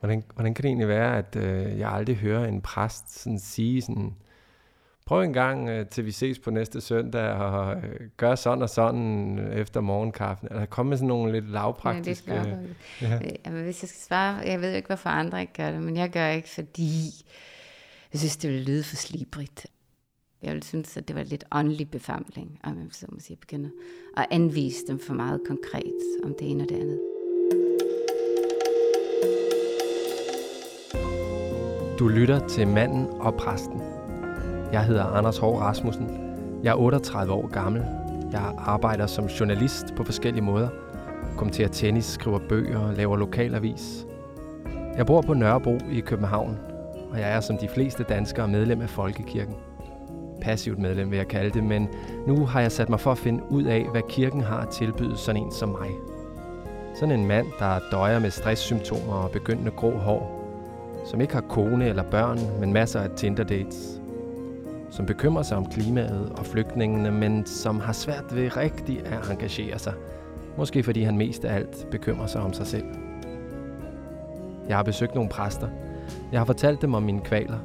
Hvordan, hvordan kan det egentlig være, at øh, jeg aldrig hører en præst sådan sige sådan, prøv en gang øh, til vi ses på næste søndag, og øh, gør sådan og sådan efter morgenkaffen. Eller komme med sådan nogle lidt lavpraktiske... Ja, det ja. Jamen, hvis jeg skal svare, jeg ved jo ikke, hvorfor andre ikke gør det, men jeg gør ikke, fordi jeg synes, det ville lyde for slibrigt. Jeg ville synes, at det var lidt åndelig befamling, om jeg så må sige, begynder at anvise dem for meget konkret om det ene og det andet. Du lytter til Manden og Præsten. Jeg hedder Anders Hård Rasmussen. Jeg er 38 år gammel. Jeg arbejder som journalist på forskellige måder. Kommenterer tennis, skriver bøger og laver lokalavis. Jeg bor på Nørrebro i København, og jeg er som de fleste danskere medlem af Folkekirken. Passivt medlem vil jeg kalde det, men nu har jeg sat mig for at finde ud af, hvad kirken har at tilbyde sådan en som mig. Sådan en mand, der døjer med stresssymptomer og begyndende grå hår, som ikke har kone eller børn, men masser af Tinder-dates. Som bekymrer sig om klimaet og flygtningene, men som har svært ved rigtig at engagere sig. Måske fordi han mest af alt bekymrer sig om sig selv. Jeg har besøgt nogle præster. Jeg har fortalt dem om mine kvaler.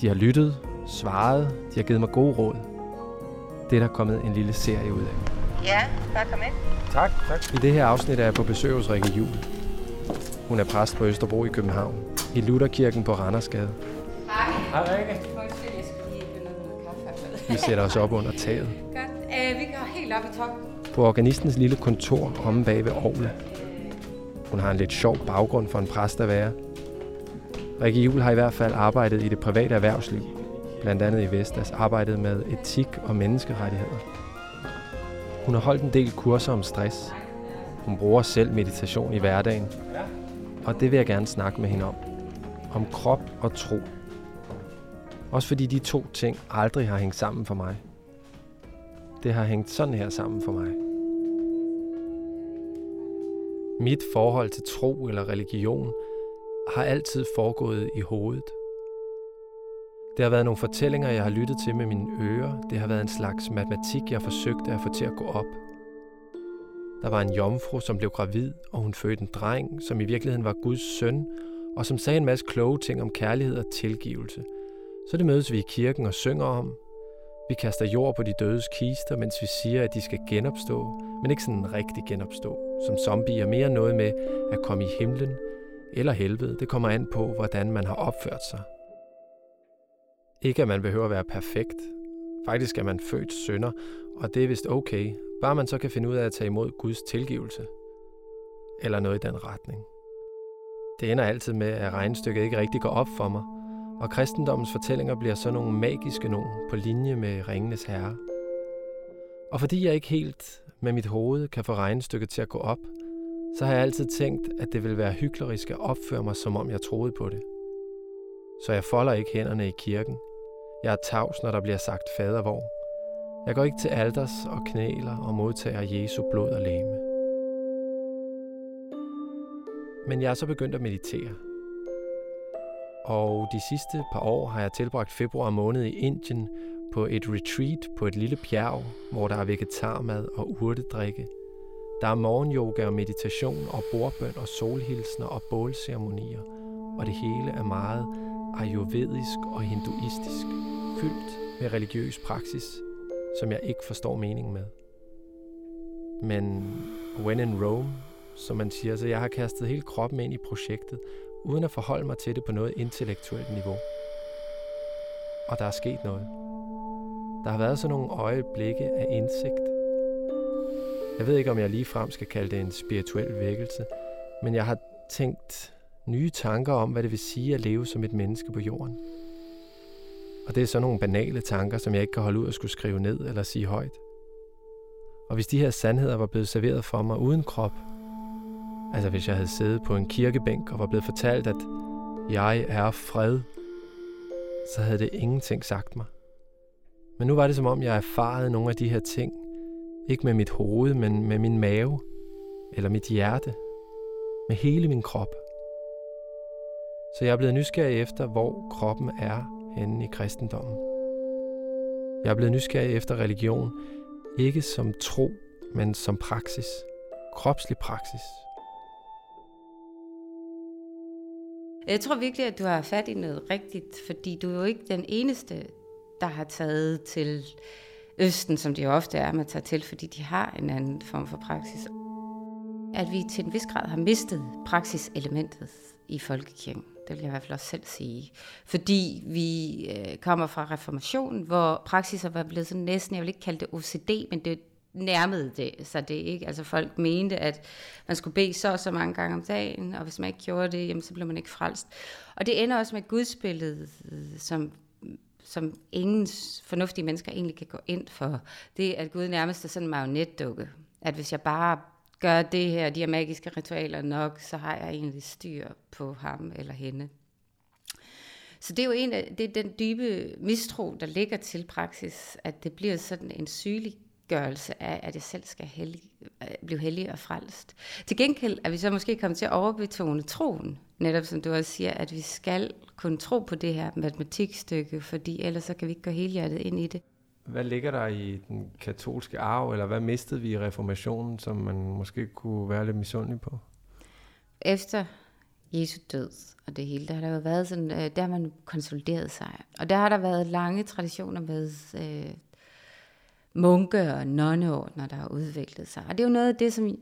De har lyttet, svaret, de har givet mig gode råd. Det er der kommet en lille serie ud af. Ja, bare kom ind. Tak, tak. I det her afsnit er jeg på besøg hos Rikke Jul. Hun er præst på Østerbro i København i Lutherkirken på Randersgade. Hej. Hej Rikke. Undskyld, jeg skal lige finde noget kaffe. Vi sætter os op under taget. Godt. Uh, vi går helt op i top. På organistens lille kontor omme bag ved Aarhus. Hun har en lidt sjov baggrund for en præst at være. Rikke Juhl har i hvert fald arbejdet i det private erhvervsliv. Blandt andet i Vestas arbejdet med etik og menneskerettigheder. Hun har holdt en del kurser om stress. Hun bruger selv meditation i hverdagen. Og det vil jeg gerne snakke med hende om om krop og tro. Også fordi de to ting aldrig har hængt sammen for mig. Det har hængt sådan her sammen for mig. Mit forhold til tro eller religion har altid foregået i hovedet. Det har været nogle fortællinger, jeg har lyttet til med mine ører. Det har været en slags matematik, jeg forsøgte at få til at gå op. Der var en jomfru, som blev gravid, og hun fødte en dreng, som i virkeligheden var Guds søn, og som sagde en masse kloge ting om kærlighed og tilgivelse. Så det mødes vi i kirken og synger om. Vi kaster jord på de dødes kister, mens vi siger, at de skal genopstå, men ikke sådan rigtig genopstå. Som zombier mere noget med at komme i himlen eller helvede. Det kommer an på, hvordan man har opført sig. Ikke at man behøver at være perfekt. Faktisk er man født sønder, og det er vist okay, bare man så kan finde ud af at tage imod Guds tilgivelse. Eller noget i den retning. Det ender altid med, at regnestykket ikke rigtig går op for mig, og kristendommens fortællinger bliver så nogle magiske nogen på linje med Ringenes Herre. Og fordi jeg ikke helt med mit hoved kan få regnestykket til at gå op, så har jeg altid tænkt, at det vil være hyklerisk at opføre mig, som om jeg troede på det. Så jeg folder ikke hænderne i kirken. Jeg er tavs, når der bliver sagt fadervor. Jeg går ikke til alders og knæler og modtager Jesu blod og læme. Men jeg er så begyndt at meditere. Og de sidste par år har jeg tilbragt februar måned i Indien på et retreat på et lille bjerg, hvor der er vegetarmad og urtedrikke. Der er morgenyoga og meditation og bordbøn og solhilsner og bålceremonier. Og det hele er meget ayurvedisk og hinduistisk, fyldt med religiøs praksis, som jeg ikke forstår meningen med. Men when in Rome, som man siger. Så jeg har kastet hele kroppen ind i projektet, uden at forholde mig til det på noget intellektuelt niveau. Og der er sket noget. Der har været sådan nogle øjeblikke af indsigt. Jeg ved ikke, om jeg lige frem skal kalde det en spirituel vækkelse, men jeg har tænkt nye tanker om, hvad det vil sige at leve som et menneske på jorden. Og det er sådan nogle banale tanker, som jeg ikke kan holde ud at skulle skrive ned eller sige højt. Og hvis de her sandheder var blevet serveret for mig uden krop, Altså hvis jeg havde siddet på en kirkebænk og var blevet fortalt, at jeg er fred, så havde det ingenting sagt mig. Men nu var det som om, jeg erfarede nogle af de her ting. Ikke med mit hoved, men med min mave. Eller mit hjerte. Med hele min krop. Så jeg er blevet nysgerrig efter, hvor kroppen er henne i kristendommen. Jeg er blevet nysgerrig efter religion, ikke som tro, men som praksis. Kropslig praksis. Jeg tror virkelig, at du har fat i noget rigtigt, fordi du er jo ikke den eneste, der har taget til Østen, som de jo ofte er, man tager til, fordi de har en anden form for praksis. At vi til en vis grad har mistet praksiselementet i folkekirken. Det vil jeg i hvert fald også selv sige. Fordi vi øh, kommer fra reformationen, hvor praksiser var blevet sådan næsten, jeg vil ikke kalde det OCD, men det nærmede det, så det ikke, altså folk mente, at man skulle bede så og så mange gange om dagen, og hvis man ikke gjorde det, jamen, så blev man ikke frelst. Og det ender også med gudsbilledet, som som ingen fornuftige mennesker egentlig kan gå ind for, det er, at Gud nærmest er sådan en marionetdukke. At hvis jeg bare gør det her, de her magiske ritualer nok, så har jeg egentlig styr på ham eller hende. Så det er jo en af, det er den dybe mistro, der ligger til praksis, at det bliver sådan en sygelig gørelse af, at jeg selv skal hellig, øh, blive hellig og frelst. Til gengæld er vi så måske kommet til at overbetone troen, netop som du også siger, at vi skal kunne tro på det her matematikstykke, fordi ellers så kan vi ikke gå helhjertet ind i det. Hvad ligger der i den katolske arv, eller hvad mistede vi i reformationen, som man måske kunne være lidt misundelig på? Efter Jesu død og det hele, der har der jo været sådan, øh, der har man konsolideret sig. Og der har der været lange traditioner med øh, munke og nonneordner, der har udviklet sig. Og det er jo noget af det, som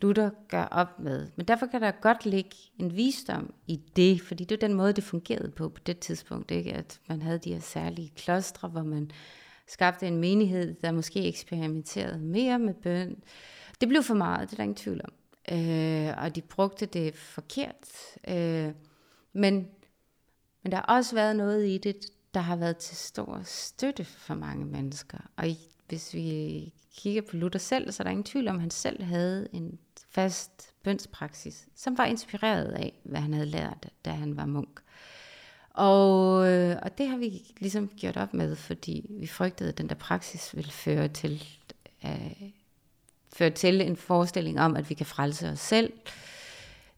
Luther gør op med. Men derfor kan der godt ligge en visdom i det, fordi det er den måde, det fungerede på på det tidspunkt, ikke? at man havde de her særlige klostre, hvor man skabte en menighed, der måske eksperimenterede mere med bøn. Det blev for meget, det er der ingen tvivl om. Øh, og de brugte det forkert. Øh, men, men der har også været noget i det, der har været til stor støtte for mange mennesker. Og hvis vi kigger på Luther selv, så er der ingen tvivl om, at han selv havde en fast bønspraksis, som var inspireret af, hvad han havde lært, da han var munk. Og, øh, og det har vi ligesom gjort op med, fordi vi frygtede, at den der praksis ville føre til, øh, føre til en forestilling om, at vi kan frelse os selv,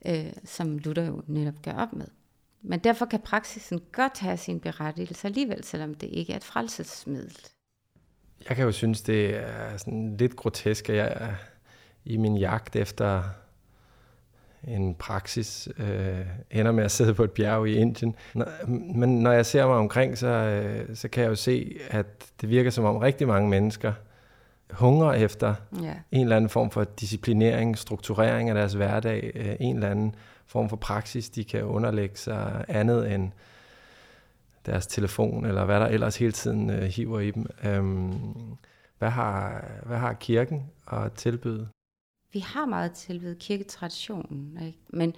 øh, som Luther jo netop gør op med. Men derfor kan praksisen godt have sin berettigelse alligevel, selvom det ikke er et frelsesmiddel. Jeg kan jo synes, det er sådan lidt grotesk, at jeg i min jagt efter en praksis øh, ender med at sidde på et bjerg i Indien. Men når jeg ser mig omkring, så, øh, så kan jeg jo se, at det virker som om rigtig mange mennesker hungrer efter ja. en eller anden form for disciplinering, strukturering af deres hverdag, øh, en eller anden form for praksis, de kan underlægge sig andet end deres telefon, eller hvad der ellers hele tiden øh, hiver i dem. Øhm, hvad, har, hvad har kirken at tilbyde? Vi har meget tilbyde kirketraditionen, ikke? men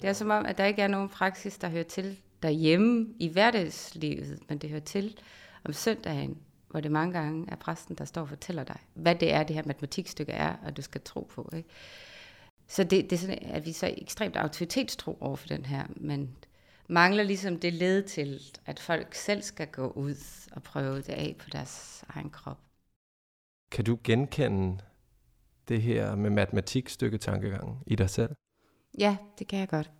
det er som om, at der ikke er nogen praksis, der hører til derhjemme i hverdagslivet, men det hører til om søndagen, hvor det mange gange er præsten, der står og fortæller dig, hvad det er, det her matematikstykke er, og du skal tro på. Ikke? Så det, det er sådan, at vi er så ekstremt autoritetstro over for den her, men mangler ligesom det led til, at folk selv skal gå ud og prøve det af på deres egen krop. Kan du genkende det her med matematikstykke tankegangen i dig selv? Ja, det kan jeg godt.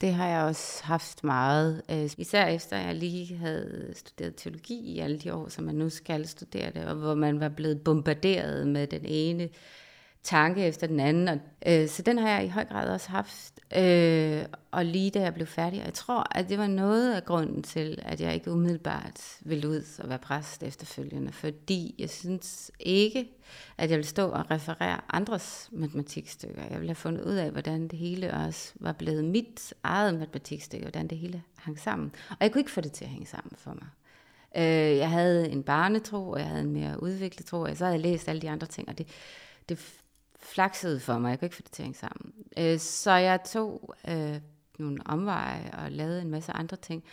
Det har jeg også haft meget, øh, især efter jeg lige havde studeret teologi i alle de år, som man nu skal studere det, og hvor man var blevet bombarderet med den ene tanke efter den anden. Og, øh, så den har jeg i høj grad også haft. Øh, og lige da jeg blev færdig, og jeg tror, at det var noget af grunden til, at jeg ikke umiddelbart ville ud og være præst efterfølgende, fordi jeg synes ikke, at jeg ville stå og referere andres matematikstykker. Jeg ville have fundet ud af, hvordan det hele også var blevet mit eget matematikstykke, hvordan det hele hang sammen. Og jeg kunne ikke få det til at hænge sammen for mig. Øh, jeg havde en barnetro, og jeg havde en mere udviklet tro, og så havde jeg læst alle de andre ting, og det, det flaksede for mig. Jeg kunne ikke få det til at hænge sammen. Øh, så jeg tog øh, nogle omveje og lavede en masse andre ting.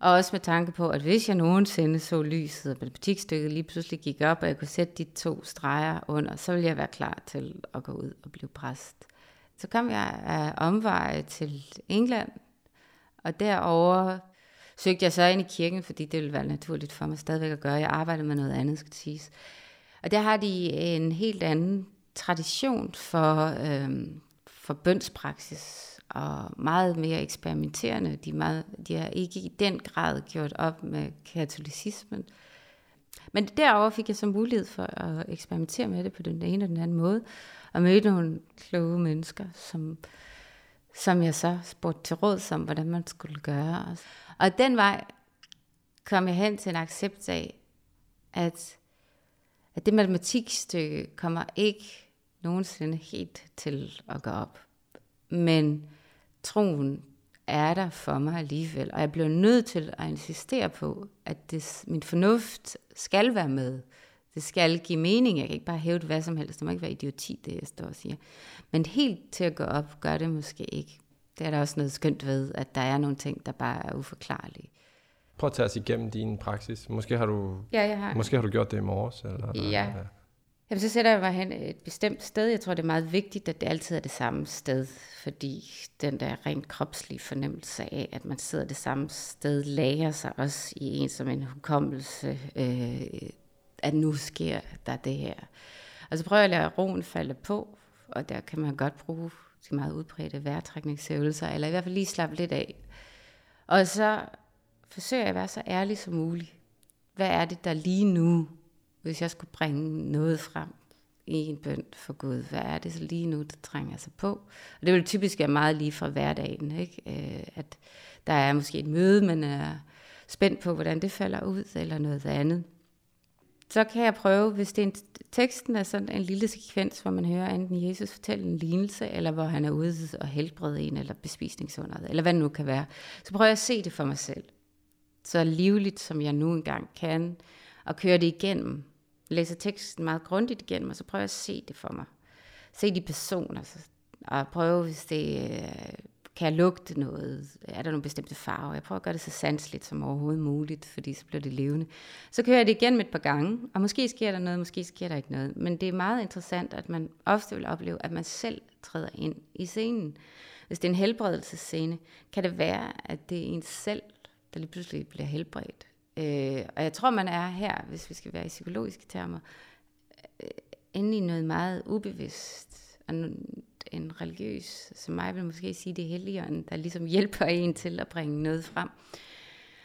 Og også med tanke på, at hvis jeg nogensinde så lyset, og matematikstykket lige pludselig gik op, og jeg kunne sætte de to streger under, så ville jeg være klar til at gå ud og blive præst. Så kom jeg af omveje til England, og derover søgte jeg så ind i kirken, fordi det ville være naturligt for mig stadigvæk at gøre. Jeg arbejdede med noget andet, skal det siges. Og der har de en helt anden tradition for, øh, for bønspraksis, og meget mere eksperimenterende. De, meget, de har ikke i den grad gjort op med katolicismen. Men derover fik jeg så mulighed for at eksperimentere med det på den ene og den anden måde, og møde nogle kloge mennesker, som, som jeg så spurgte til råd om, hvordan man skulle gøre. Og den vej kom jeg hen til en accept af, at, at det matematikstykke kommer ikke nogensinde helt til at gå op. Men troen er der for mig alligevel, og jeg bliver nødt til at insistere på, at det, min fornuft skal være med. Det skal give mening. Jeg kan ikke bare hæve det hvad som helst. Det må ikke være idioti, det jeg står og siger. Men helt til at gå op, gør det måske ikke. Det er der også noget skønt ved, at der er nogle ting, der bare er uforklarlige. Prøv at tage os igennem din praksis. Måske har du, ja, jeg har. Måske har du gjort det i morges? Eller, ja. ja. Jamen, så sætter jeg mig hen et bestemt sted. Jeg tror, det er meget vigtigt, at det altid er det samme sted, fordi den der rent kropslige fornemmelse af, at man sidder det samme sted, lager sig også i en som en hukommelse, øh, at nu sker der det her. Og så prøver jeg at lade roen falde på, og der kan man godt bruge de meget udbredte vejrtrækningsøvelser, eller i hvert fald lige slappe lidt af. Og så forsøger jeg at være så ærlig som muligt. Hvad er det, der lige nu, hvis jeg skulle bringe noget frem i en bøn for Gud, hvad er det så lige nu, der trænger sig på? Og det vil typisk være meget lige fra hverdagen, ikke? Øh, at der er måske et møde, man er spændt på, hvordan det falder ud, eller noget andet så kan jeg prøve, hvis det er en, teksten er sådan en lille sekvens, hvor man hører enten Jesus fortælle en lignelse, eller hvor han er ude og helbrede en, eller bespisningsunderet, eller hvad det nu kan være. Så prøver jeg at se det for mig selv. Så livligt, som jeg nu engang kan, og køre det igennem. Læser teksten meget grundigt igennem, og så prøver jeg at se det for mig. Se de personer, og prøve, hvis det øh, kan jeg lugte noget? Er der nogle bestemte farver? Jeg prøver at gøre det så sandsligt som overhovedet muligt, fordi så bliver det levende. Så kører jeg det igen med et par gange, og måske sker der noget, måske sker der ikke noget. Men det er meget interessant, at man ofte vil opleve, at man selv træder ind i scenen. Hvis det er en helbredelsescene, kan det være, at det er en selv, der lige pludselig bliver helbredt. Øh, og jeg tror, man er her, hvis vi skal være i psykologiske termer, øh, inde i noget meget ubevidst, og en religiøs, som mig vil måske sige, det er helligånden, der ligesom hjælper en til at bringe noget frem.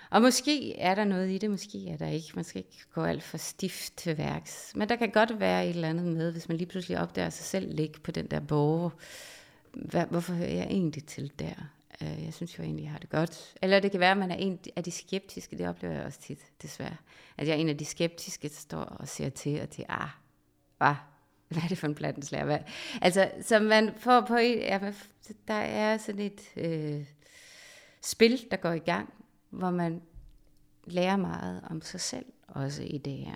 Og måske er der noget i det, måske er der ikke. Man skal ikke gå alt for stift til værks. Men der kan godt være et eller andet med, hvis man lige pludselig opdager sig selv ligge på den der borger. hvorfor hører jeg egentlig til der? Øh, jeg synes jo egentlig, jeg har det godt. Eller det kan være, at man er en af de skeptiske. Det oplever jeg også tit, desværre. At jeg er en af de skeptiske, der står og ser til og til, ah, hvad, hvad er det for en plattenslærer? Hvad? Altså, så man får på en, ja, der er sådan et øh, spil, der går i gang, hvor man lærer meget om sig selv, også i det her.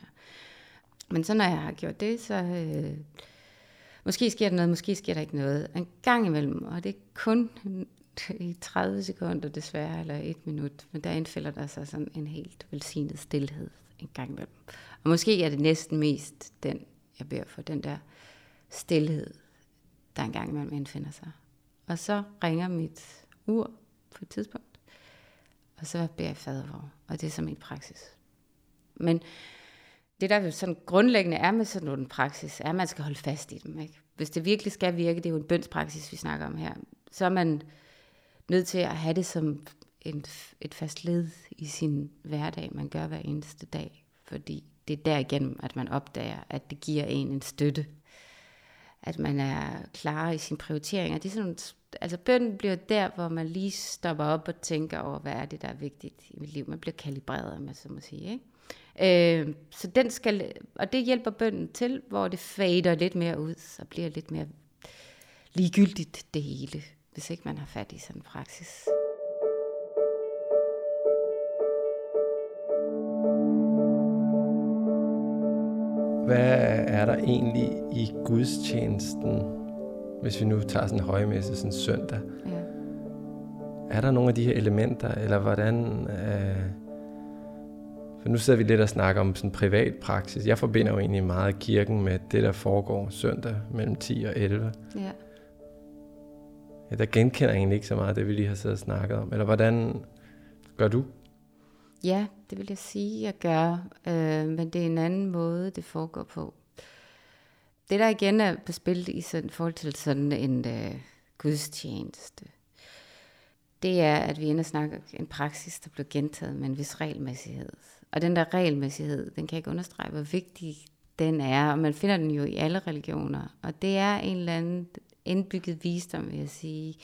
Men så når jeg har gjort det, så øh, måske sker der noget, måske sker der ikke noget. En gang imellem, og det er kun i 30 sekunder desværre, eller et minut, men der indfælder der sig sådan en helt velsignet stillhed en gang imellem. Og måske er det næsten mest den jeg beder for den der stillhed, der en gang imellem indfinder sig. Og så ringer mit ur på et tidspunkt, og så beder jeg fadervor, og det er så min praksis. Men det der sådan grundlæggende er med sådan en praksis, er, at man skal holde fast i dem. Ikke? Hvis det virkelig skal virke, det er jo en bønspraksis, vi snakker om her, så er man nødt til at have det som en, et fast led i sin hverdag, man gør hver eneste dag. Fordi det er derigennem, at man opdager, at det giver en en støtte. At man er klar i sin prioriteringer. Det er sådan, altså bønden bliver der, hvor man lige stopper op og tænker over, hvad er det, der er vigtigt i mit liv. Man bliver kalibreret, om man så må sige. Ikke? Øh, så den skal, og det hjælper bønden til, hvor det fader lidt mere ud, så bliver lidt mere ligegyldigt det hele, hvis ikke man har fat i sådan en praksis. Hvad er der egentlig i gudstjenesten, hvis vi nu tager sådan en højmesse sådan søndag? Ja. Er der nogle af de her elementer, eller hvordan... Øh, for nu sidder vi lidt og snakker om sådan privat praksis. Jeg forbinder jo egentlig meget kirken med det, der foregår søndag mellem 10 og 11. Ja ja der genkender jeg egentlig ikke så meget det, vi lige har siddet og snakket om. Eller hvordan gør du? Ja, det vil jeg sige, jeg gør, øh, men det er en anden måde, det foregår på. Det der igen er på spil i sådan, forhold til sådan en øh, gudstjeneste, det er, at vi ender snakker en praksis, der bliver gentaget med en vis regelmæssighed. Og den der regelmæssighed, den kan ikke understrege, hvor vigtig den er, og man finder den jo i alle religioner. Og det er en eller anden indbygget visdom, vil jeg sige,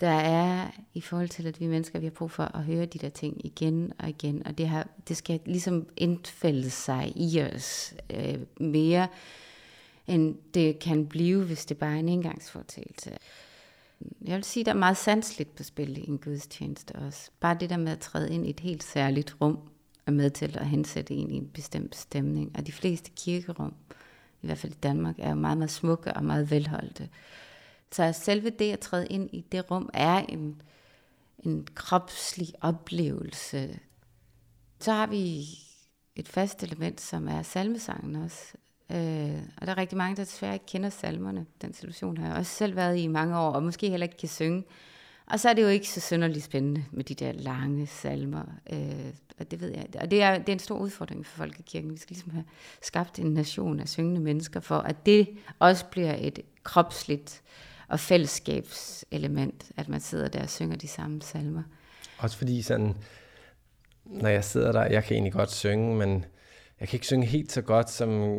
der er i forhold til, at vi mennesker, vi har brug for at høre de der ting igen og igen, og det, har, det skal ligesom indfælde sig i os øh, mere, end det kan blive, hvis det bare er en engangsfortagelse. Jeg vil sige, der er meget sandsligt på spil i en gudstjeneste også. Bare det der med at træde ind i et helt særligt rum, er med til at hensætte en i en bestemt stemning. Og de fleste kirkerum, i hvert fald i Danmark, er jo meget, meget smukke og meget velholdte. Så selve det at træde ind i det rum er en, en kropslig oplevelse. Så har vi et fast element, som er salmesangen også. Øh, og der er rigtig mange, der desværre ikke kender salmerne. Den situation har jeg også selv været i mange år, og måske heller ikke kan synge. Og så er det jo ikke så synderligt spændende med de der lange salmer. Øh, og det ved jeg. Og det er, det er en stor udfordring for folkekirken. Vi skal ligesom have skabt en nation af syngende mennesker, for at det også bliver et kropsligt og fællesskabselement, at man sidder der og synger de samme salmer. Også fordi sådan, når jeg sidder der, jeg kan egentlig godt synge, men jeg kan ikke synge helt så godt, som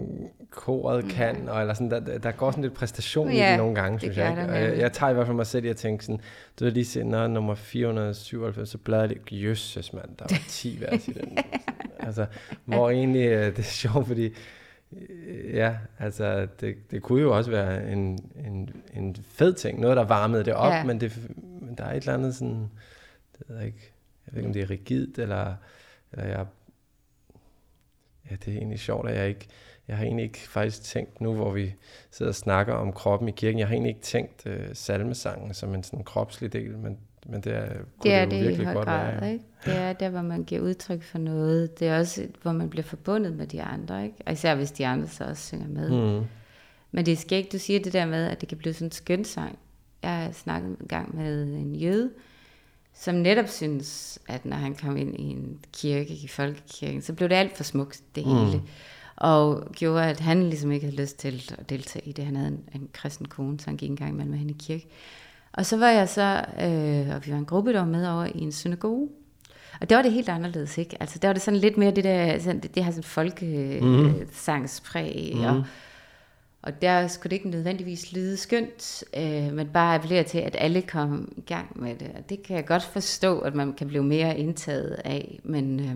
koret kan, og eller sådan, der, der går sådan lidt præstation ja, i det nogle gange, synes jeg. Ikke? Og jeg, jeg tager i hvert fald mig selv i at tænke sådan, du ved lige se, når nummer 497, så bladrer det, jøsses mand, der var 10 vers i den. altså, hvor egentlig, øh, det er sjovt, fordi, ja, altså, det, det kunne jo også være en, en, en fed ting, noget, der varmede det op, ja. men, det, men der er et eller andet sådan, det ved jeg ikke, jeg ved ikke, om det er rigidt, eller, eller jeg ja, det er egentlig sjovt, at jeg ikke, jeg har egentlig ikke faktisk tænkt nu, hvor vi sidder og snakker om kroppen i kirken, jeg har egentlig ikke tænkt uh, salmesangen som en sådan kropslig del, men, men det er, det, er det, det virkelig i godt grad, være. Ikke? Det er der, hvor man giver udtryk for noget. Det er også, hvor man bliver forbundet med de andre, ikke? Og især hvis de andre så også synger med. Mm. Men det er skægt, du siger det der med, at det kan blive sådan en skøn sang. Jeg har snakket en gang med en jøde, som netop synes, at når han kom ind i en kirke, i folkekirken, så blev det alt for smukt, det mm. hele. Og gjorde, at han ligesom ikke havde lyst til at deltage i det. Han havde en, en kristen kone, så han gik en gang imellem med hende i kirke. Og så var jeg så, øh, og vi var en gruppe, der var med over i en synagoge. Og det var det helt anderledes, ikke? Altså, der var det sådan lidt mere det der, sådan, det, det har sådan folkesangspræg, mm. og mm. Og der skulle det ikke nødvendigvis lyde skønt, øh, men bare appellere til, at alle kom i gang med det. Og det kan jeg godt forstå, at man kan blive mere indtaget af, men, øh,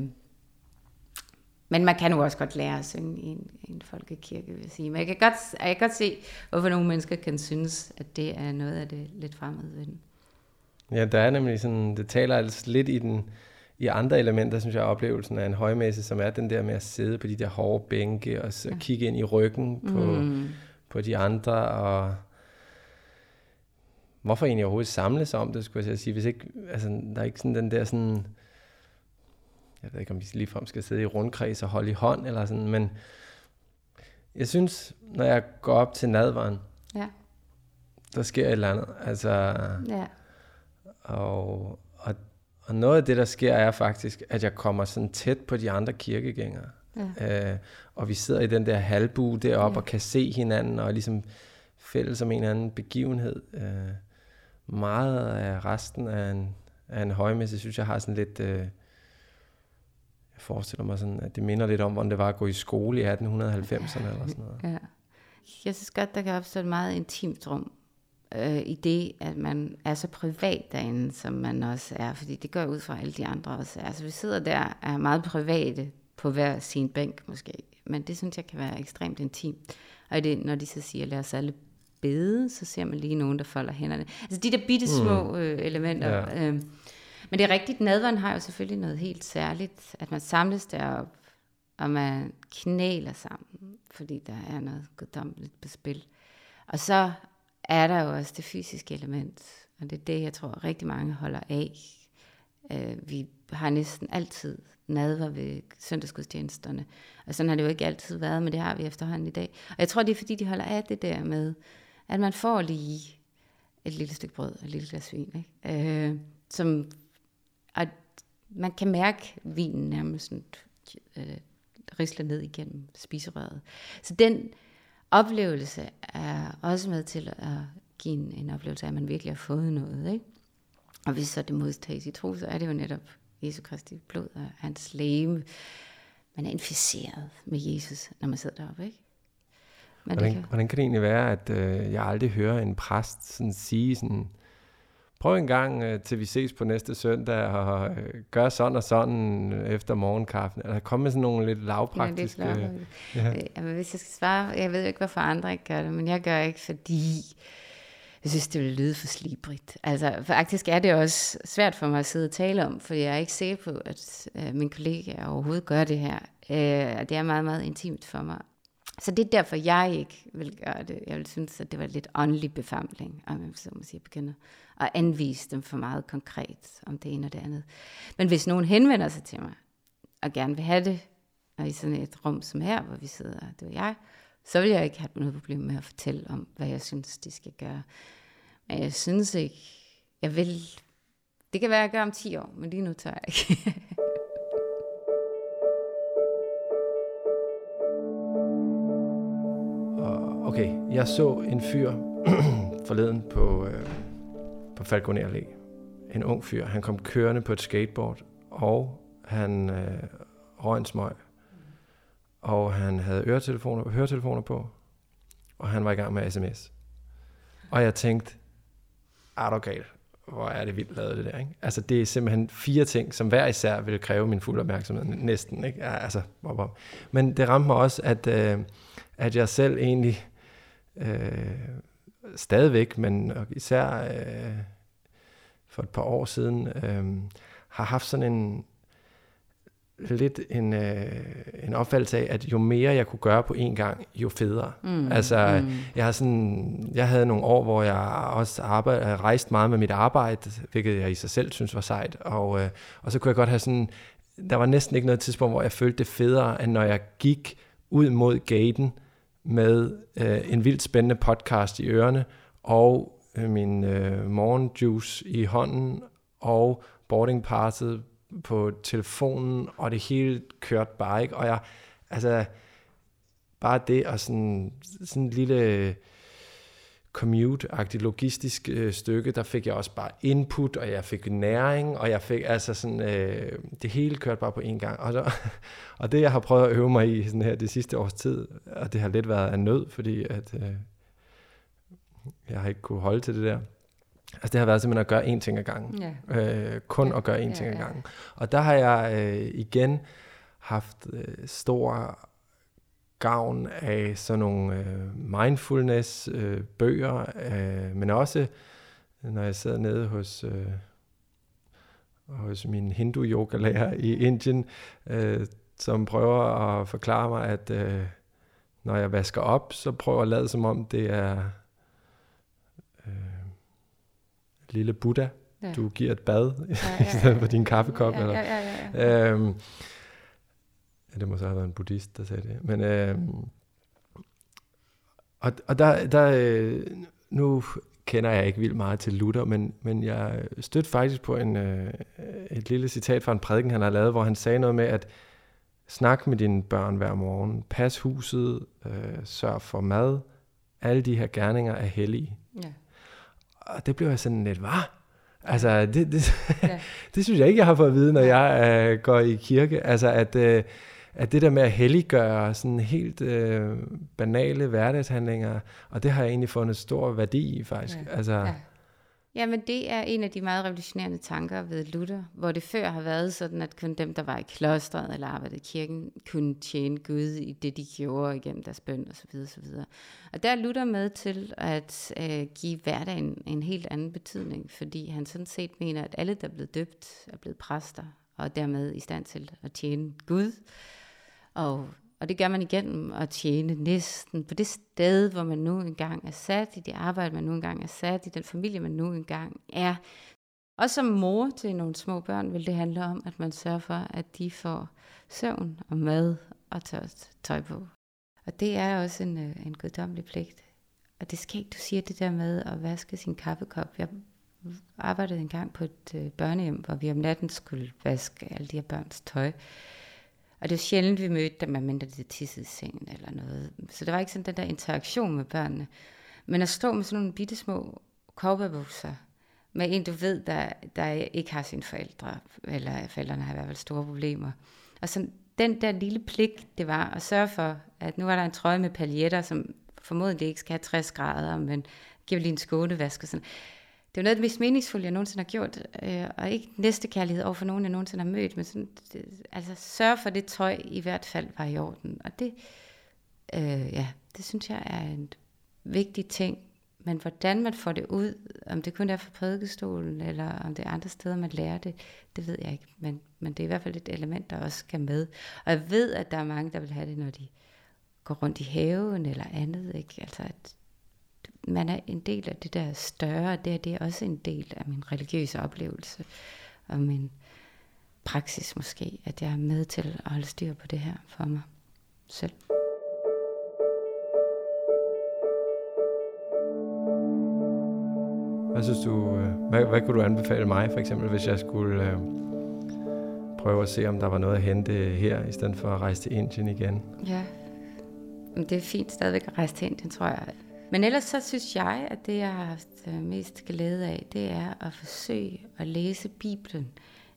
men man kan jo også godt lære at synge i en, i en folkekirke, vil jeg sige. Men jeg kan, godt, jeg kan godt se, hvorfor nogle mennesker kan synes, at det er noget af det lidt fremmede ved den. Ja, der er nemlig sådan, det taler altså lidt i den, i andre elementer, synes jeg, oplevelsen af en højmesse, som er den der med at sidde på de der hårde bænke og så ja. kigge ind i ryggen på, mm. på de andre. Og hvorfor egentlig overhovedet samles om det, skulle jeg sige. Hvis ikke, altså, der er ikke sådan den der sådan, jeg ved ikke, om vi ligefrem skal sidde i rundkreds og holde i hånd, eller sådan, men jeg synes, når jeg går op til nadvaren, ja. der sker et eller andet. Altså, ja. og, og noget af det, der sker, er faktisk, at jeg kommer sådan tæt på de andre kirkegængere. Ja. Øh, og vi sidder i den der halvbue deroppe ja. og kan se hinanden og ligesom fælles om en eller anden begivenhed. Øh, meget af resten af en, af en højmesse, synes jeg, har sådan lidt... Øh, jeg forestiller mig sådan, at det minder lidt om, hvordan det var at gå i skole i 1890'erne eller sådan noget. Ja. Jeg synes godt, der kan opstå et meget intimt rum øh, i det, at man er så privat derinde, som man også er, fordi det går ud fra alle de andre også. Altså vi sidder der er meget private på hver sin bænk måske, men det synes jeg kan være ekstremt intimt. Og det, når de så siger, lad os alle bede, så ser man lige nogen, der folder hænderne. Altså de der bitte små mm. øh, elementer. Ja. Øh, men det er rigtigt, nadveren har jo selvfølgelig noget helt særligt, at man samles derop, og man knæler sammen, fordi der er noget guddommeligt på spil. Og så er der jo også det fysiske element, og det er det, jeg tror rigtig mange holder af. Uh, vi har næsten altid nadver ved søndagsgudstjenesterne, og sådan har det jo ikke altid været, men det har vi efterhånden i dag. Og jeg tror, det er fordi, de holder af det der med, at man får lige et lille stykke brød og et lille glas vin, ikke? Øh, som, at man kan mærke vinen nærmest sådan, uh, risler ned igennem spiserøret. Så den, oplevelse er også med til at give en, en oplevelse af, at man virkelig har fået noget. Ikke? Og hvis så det modtages i tro, så er det jo netop Jesu Kristi blod og hans læme. Man er inficeret med Jesus, når man sidder deroppe. Ikke? Men hvordan, kan... hvordan kan det egentlig være, at øh, jeg aldrig hører en præst sådan sige sådan, prøv en gang øh, til vi ses på næste søndag, og øh, gør sådan og sådan efter morgenkaffen. Eller kom med sådan nogle lidt lavpraktiske... Ja, lidt ja. Jamen, hvis jeg skal svare, jeg ved jo ikke, hvorfor andre ikke gør det, men jeg gør ikke, fordi jeg synes, det vil lyde for slibrigt. Altså, faktisk er det også svært for mig at sidde og tale om, for jeg er ikke sikker på, at øh, min kollega overhovedet gør det her. Øh, det er meget, meget intimt for mig. Så det er derfor, jeg ikke vil gøre det. Jeg vil synes, at det var lidt åndelig befamling, om jeg så må sige, begynder at anvise dem for meget konkret om det ene og det andet. Men hvis nogen henvender sig til mig, og gerne vil have det, og i sådan et rum som her, hvor vi sidder, du og jeg, så vil jeg ikke have noget problem med at fortælle om, hvad jeg synes, de skal gøre. Men jeg synes ikke, jeg vil... Det kan være, at jeg gør om 10 år, men lige nu tør jeg ikke. okay, jeg så en fyr forleden på, øh, på Falconer Allé. En ung fyr. Han kom kørende på et skateboard, og han øh, røg en smøg. Og han havde øretelefoner, høretelefoner på, og han var i gang med sms. Og jeg tænkte, ah, er du galt? Hvor er det vildt lavet det der, ikke? Altså, det er simpelthen fire ting, som hver især ville kræve min fulde opmærksomhed. Næsten, ikke? Altså, bop, bop. Men det ramte mig også, at, øh, at jeg selv egentlig øh, stadigvæk, men især øh, for et par år siden, øh, har haft sådan en lidt en, øh, en opfattelse af, at jo mere jeg kunne gøre på én gang, jo federe. Mm, altså, mm. jeg har sådan, jeg havde nogle år, hvor jeg også arbejde, rejste meget med mit arbejde, hvilket jeg i sig selv synes var sejt, og, øh, og så kunne jeg godt have sådan, der var næsten ikke noget tidspunkt, hvor jeg følte det federe, end når jeg gik ud mod gaten med øh, en vildt spændende podcast i ørerne, og øh, min øh, morgenjuice i hånden, og boardingpasset på telefonen, og det hele kørte bare, ikke? Og jeg, altså, bare det, og sådan, sådan en lille commute-agtigt logistisk øh, stykke, der fik jeg også bare input, og jeg fik næring, og jeg fik altså sådan, øh, det hele kørte bare på en gang. Og, så, og det, jeg har prøvet at øve mig i sådan her det sidste års tid, og det har lidt været af nød, fordi at, øh, jeg har ikke kunne holde til det der, Altså det har været simpelthen at gøre én ting ad gangen. Ja. Øh, kun ja. at gøre én ja, ting ad gangen. Og der har jeg øh, igen haft øh, stor gavn af sådan nogle øh, mindfulness øh, bøger, øh, men også når jeg sidder nede hos øh, hos min hindu yoga lærer i Indien, øh, som prøver at forklare mig, at øh, når jeg vasker op, så prøver jeg at lade som om det er øh, lille Buddha, ja. du giver et bad ja, ja, ja, i stedet for din kaffekop. Ja, ja, ja, ja, ja. Øhm, ja, det må så have været en buddhist, der sagde det. Men, øhm, og, og der, der, øh, nu kender jeg ikke vildt meget til Luther, men, men jeg stødte faktisk på en, øh, et lille citat fra en prædiken, han har lavet, hvor han sagde noget med, at snak med dine børn hver morgen, pas huset, øh, sørg for mad, alle de her gerninger er hellige. Ja. Og det blev jeg sådan lidt, hvad? Altså, det, det, ja. det synes jeg ikke, jeg har fået at vide, når jeg uh, går i kirke. Altså, at, uh, at det der med at helliggøre sådan helt uh, banale hverdagshandlinger, og det har jeg egentlig fundet stor værdi i, faktisk. Ja. Altså, ja. Jamen, det er en af de meget revolutionerende tanker ved Luther, hvor det før har været sådan, at kun dem, der var i klostret eller arbejdede i kirken, kunne tjene Gud i det, de gjorde igennem deres bøn osv. osv. Og der er Luther med til at øh, give hverdagen en helt anden betydning, fordi han sådan set mener, at alle, der er blevet døbt, er blevet præster, og dermed i stand til at tjene Gud. Og og det gør man igennem at tjene næsten på det sted, hvor man nu engang er sat, i det arbejde, man nu engang er sat, i den familie, man nu engang er. Og som mor til nogle små børn vil det handle om, at man sørger for, at de får søvn og mad og tørt tøj på. Og det er også en, øh, en guddommelig pligt. Og det skal ikke, du siger det der med at vaske sin kaffekop. Jeg arbejdede engang på et øh, børnehjem, hvor vi om natten skulle vaske alle de her børns tøj. Og det var sjældent, vi mødte dem, medmindre de tissede i sengen eller noget. Så det var ikke sådan den der interaktion med børnene. Men at stå med sådan nogle bitte små kobberbukser, med en, du ved, der, der ikke har sine forældre, eller forældrene har i hvert fald store problemer. Og så den der lille pligt, det var at sørge for, at nu var der en trøje med paljetter, som formodentlig ikke skal have 60 grader, men giver lige en skånevask og sådan det er noget af det mest meningsfulde, jeg nogensinde har gjort. Øh, og ikke næste kærlighed over for nogen, jeg nogensinde har mødt, men sådan, det, altså sørge for, at det tøj i hvert fald var i orden. Og det, øh, ja, det synes jeg er en vigtig ting. Men hvordan man får det ud, om det kun er fra prædikestolen, eller om det er andre steder, man lærer det, det ved jeg ikke. Men, men det er i hvert fald et element, der også skal med. Og jeg ved, at der er mange, der vil have det, når de går rundt i haven eller andet. Ikke? Altså, at man er en del af det der større, det er, det er også en del af min religiøse oplevelse, og min praksis måske, at jeg er med til at holde styr på det her for mig selv. Hvad synes du, øh, hvad, hvad kunne du anbefale mig, for eksempel, hvis jeg skulle øh, prøve at se, om der var noget at hente her, i stedet for at rejse til Indien igen? Ja, det er fint stadigvæk at rejse til Indien, tror jeg. Men ellers så synes jeg, at det, jeg har haft øh, mest glæde af, det er at forsøge at læse Bibelen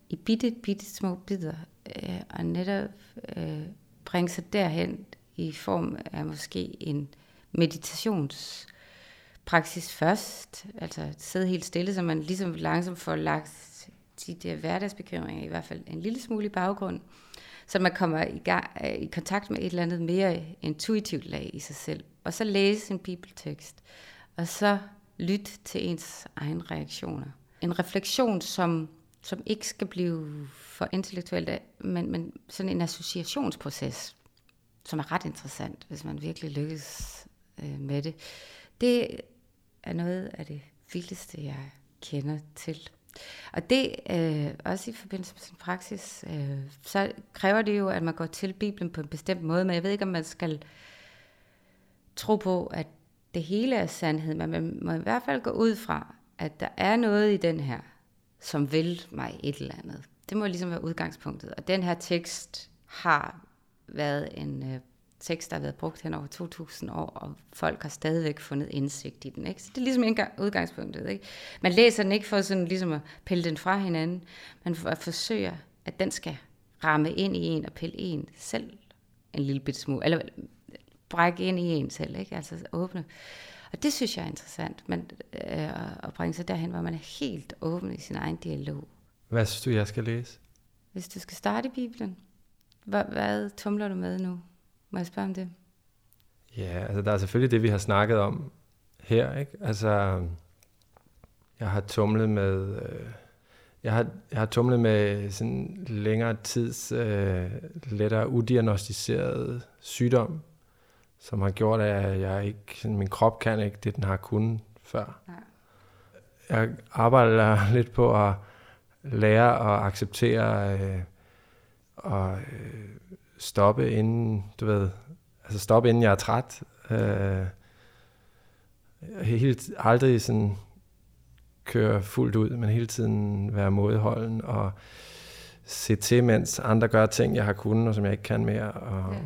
i bitte, bitte små bidder, øh, og netop øh, bringe sig derhen i form af måske en meditationspraksis først, altså sidde helt stille, så man ligesom langsomt får lagt de der hverdagsbekymringer i hvert fald en lille smule i baggrund, så man kommer i, gang, øh, i kontakt med et eller andet mere intuitivt lag i sig selv og så læse en bibeltekst, og så lytte til ens egne reaktioner. En refleksion, som, som ikke skal blive for intellektuelt, men, men sådan en associationsproces, som er ret interessant, hvis man virkelig lykkes øh, med det. Det er noget af det vildeste, jeg kender til. Og det, øh, også i forbindelse med sin praksis, øh, så kræver det jo, at man går til Bibelen på en bestemt måde, men jeg ved ikke, om man skal øh, tro på, at det hele er sandhed, men man må i hvert fald gå ud fra, at der er noget i den her, som vil mig et eller andet. Det må ligesom være udgangspunktet. Og den her tekst har været en øh, tekst, der har været brugt hen over 2000 år, og folk har stadigvæk fundet indsigt i den. Ikke? Så det er ligesom udgangspunktet. Ikke? Man læser den ikke for sådan ligesom at pille den fra hinanden, men for at forsøge, at den skal ramme ind i en og pille en selv en lille bit smule, eller brække ind i en selv, ikke? altså åbne. Og det synes jeg er interessant, men, øh, at bringe sig derhen, hvor man er helt åben i sin egen dialog. Hvad synes du, jeg skal læse? Hvis du skal starte i Bibelen, hvad, hvad tumler du med nu? Må jeg spørge om det? Ja, altså der er selvfølgelig det, vi har snakket om her, ikke? Altså, jeg har tumlet med... Øh, jeg har, jeg har tumlet med sådan længere tids øh, lettere udiagnostiseret sygdom, som har gjort, at jeg ikke, min krop kan ikke det, den har kunnet før. Ja. Jeg arbejder lidt på at lære at acceptere øh, og øh, stoppe inden, du ved, altså stoppe inden jeg er træt. Øh, helt aldrig sådan køre fuldt ud, men hele tiden være modholden og se til, mens andre gør ting, jeg har kunnet, og som jeg ikke kan mere. Og ja.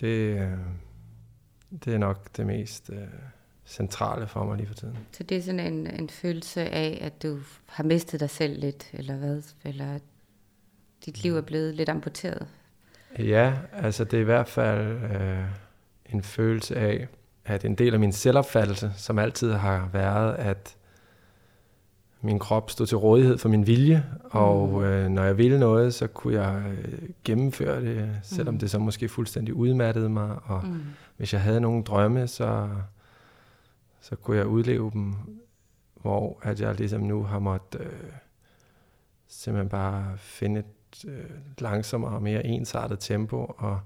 det, øh, det er nok det mest øh, centrale for mig lige for tiden. Så det er sådan en, en følelse af, at du har mistet dig selv lidt, eller hvad? Eller at dit liv er blevet lidt amputeret? Ja, altså det er i hvert fald øh, en følelse af, at en del af min selvopfattelse, som altid har været, at min krop stod til rådighed for min vilje, og mm. øh, når jeg ville noget, så kunne jeg øh, gennemføre det, selvom mm. det så måske fuldstændig udmattede mig, og mm. Hvis jeg havde nogle drømme, så, så kunne jeg udleve dem, hvor at jeg ligesom nu har måttet øh, simpelthen bare finde et øh, langsommere og mere ensartet tempo, og,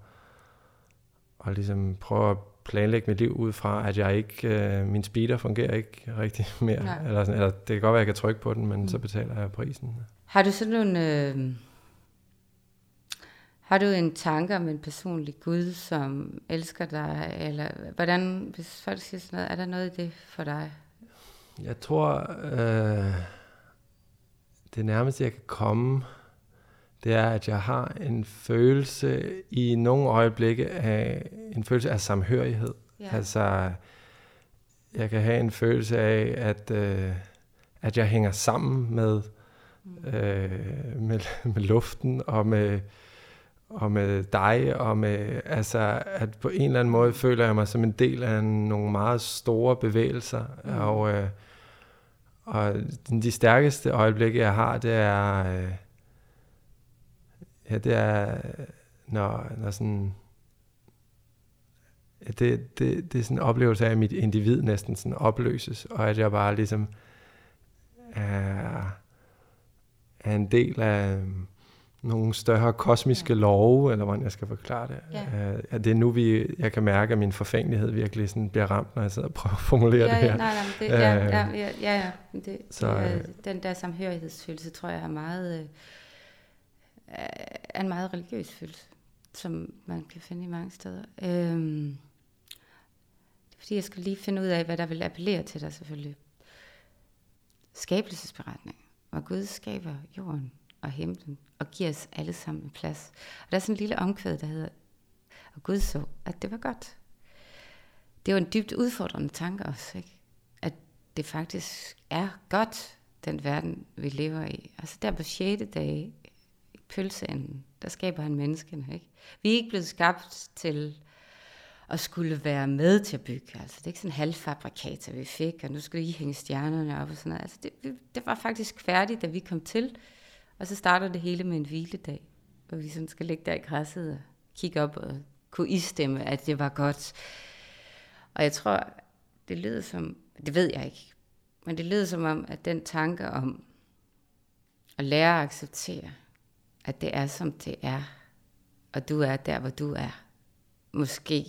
og ligesom prøve at planlægge mit liv ud fra, at jeg ikke, øh, min speeder fungerer ikke rigtig mere. Eller, sådan, eller det kan godt være, at jeg kan trykke på den, men mm. så betaler jeg prisen. Har du sådan nogle... Øh, har du en tanke om en personlig Gud, som elsker dig? Eller hvordan, hvis folk siger sådan noget, er der noget i det for dig? Jeg tror, øh, det nærmeste, jeg kan komme, det er, at jeg har en følelse i nogle øjeblikke af en følelse af samhørighed. Ja. Altså, jeg kan have en følelse af, at, øh, at jeg hænger sammen med, mm. øh, med, med luften og med, og med dig, og med, altså, at på en eller anden måde føler jeg mig som en del af nogle meget store bevægelser, mm. og, øh, og de stærkeste øjeblikke, jeg har, det er, øh, ja, det er, når, når sådan, det, det, det er sådan en oplevelse af, at mit individ næsten sådan opløses, og at jeg bare ligesom er, er en del af nogle større kosmiske ja. love, eller hvordan jeg skal forklare det. Ja. Uh, at det er nu, vi, jeg kan mærke, at min forfængelighed virkelig sådan bliver ramt, når jeg sidder og prøver at formulere ja, det her. Nej, nej, det, ja, ja, ja, ja, ja. Det, så, det, uh, den der samhørighedsfølelse, tror jeg, er meget, uh, er en meget religiøs følelse, som man kan finde i mange steder. Uh, det er fordi, jeg skulle lige finde ud af, hvad der vil appellere til dig selvfølgelig. Skabelsesberetning, hvor Gud skaber jorden og himlen, og giver os alle sammen en plads. Og der er sådan en lille omkvæd, der hedder, og Gud så, at det var godt. Det var en dybt udfordrende tanke også, ikke? at det faktisk er godt, den verden, vi lever i. Altså der på 6. dag, i pølseenden, der skaber han menneskene. Ikke? Vi er ikke blevet skabt til at skulle være med til at bygge. Altså, det er ikke sådan en halvfabrikater, vi fik, og nu skulle I hænge stjernerne op og sådan noget. Altså, det, det var faktisk færdigt, da vi kom til. Og så starter det hele med en hviledag, hvor vi sådan skal ligge der i græsset og kigge op og kunne istemme, at det var godt. Og jeg tror, det lyder som, det ved jeg ikke, men det lyder som om, at den tanke om at lære at acceptere, at det er som det er, og du er der, hvor du er, måske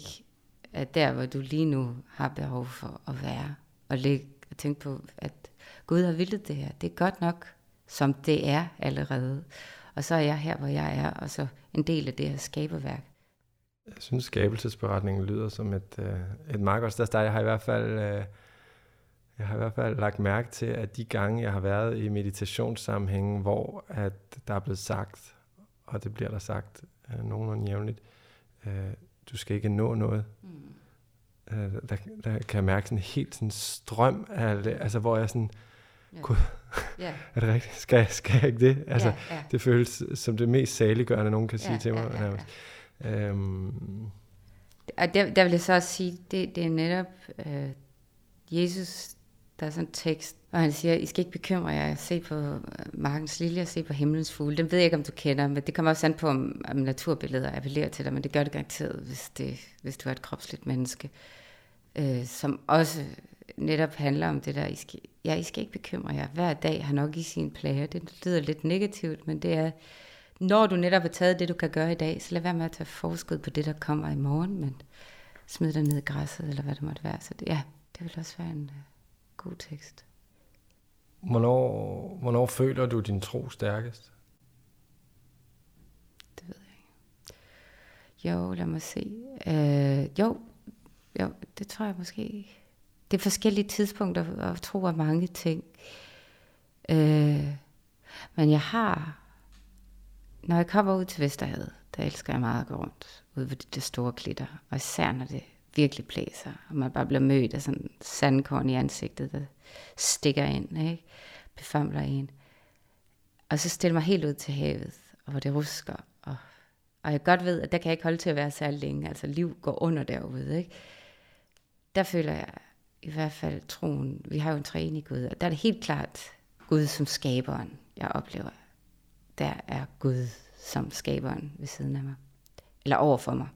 er der, hvor du lige nu har behov for at være, og ligge, og tænke på, at Gud har vildt det her. Det er godt nok, som det er allerede. Og så er jeg her, hvor jeg er, og så en del af det her skaberværk. Jeg synes, skabelsesberetningen lyder som et, øh, et meget godt sted. Jeg har i hvert fald... Øh, jeg har i hvert fald lagt mærke til, at de gange, jeg har været i meditationssammenhængen, hvor at der er blevet sagt, og det bliver der sagt øh, nogenlunde jævnligt, øh, du skal ikke nå noget. Mm. Øh, der, der kan jeg mærke sådan en helt sådan strøm af det, altså hvor jeg sådan, Ja. Gud, ja. er det rigtigt? Skal, skal jeg ikke det? Altså, ja, ja. Det føles som det mest saliggørende, nogen kan sige ja, til mig. Ja, ja, ja. Øhm. Og der, der vil jeg så også sige, det, det er netop øh, Jesus, der er sådan en tekst, og han siger, I skal ikke bekymre jer, se på øh, markens lilje, se på himlens fugle. Den ved jeg ikke, om du kender, men det kommer også an på, om, om naturbilleder appellerer til dig, men det gør det garanteret, hvis, det, hvis du er et kropsligt menneske, øh, som også netop handler om det der, I skal, ja, I skal ikke bekymre jer. Hver dag har nok i sin plager. Det lyder lidt negativt, men det er, når du netop har taget det, du kan gøre i dag, så lad være med at tage forskud på det, der kommer i morgen, men smid dig ned i græsset, eller hvad det måtte være. Så det, ja, det vil også være en uh, god tekst. Hvornår, hvornår føler du din tro stærkest? Det ved jeg ikke. Jo, lad mig se. Uh, jo, jo, det tror jeg måske det er forskellige tidspunkter og tro af mange ting. Øh, men jeg har, når jeg kommer ud til Vesterhavet, der elsker jeg meget at gå rundt ude ved de store klitter, og især når det virkelig blæser, og man bare bliver mødt af sådan sandkorn i ansigtet, der stikker ind, ikke? befamler en. Og så stiller mig helt ud til havet, og hvor det rusker, og, og jeg godt ved, at der kan jeg ikke holde til at være særlig længe, altså liv går under derude, ikke? Der føler jeg, i hvert fald troen, vi har jo en træning Gud, og der er det helt klart Gud som skaberen, jeg oplever. Der er Gud som skaberen ved siden af mig, eller over for mig.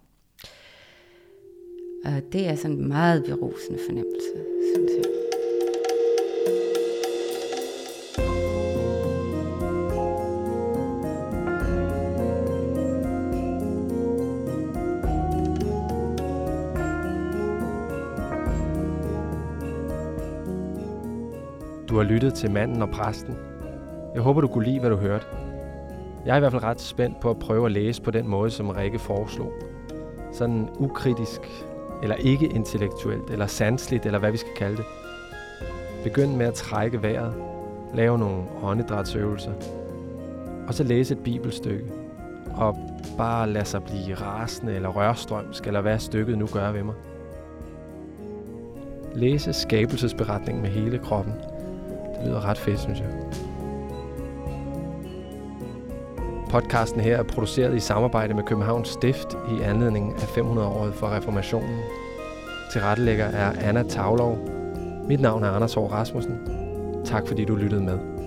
Og det er sådan en meget berusende fornemmelse, synes jeg. Du har lyttet til Manden og Præsten. Jeg håber, du kunne lide, hvad du hørte. Jeg er i hvert fald ret spændt på at prøve at læse på den måde, som Rikke foreslog. Sådan ukritisk, eller ikke intellektuelt, eller sansligt, eller hvad vi skal kalde det. Begynd med at trække vejret, lave nogle åndedrætsøvelser, og så læse et bibelstykke, og bare lade sig blive rasende eller rørstrømsk, eller hvad stykket nu gør ved mig. Læse skabelsesberetningen med hele kroppen – lyder ret fedt, synes jeg. Podcasten her er produceret i samarbejde med Københavns Stift i anledning af 500-året for reformationen. Tilrettelægger er Anna Tavlov. Mit navn er Anders Hård Rasmussen. Tak fordi du lyttede med.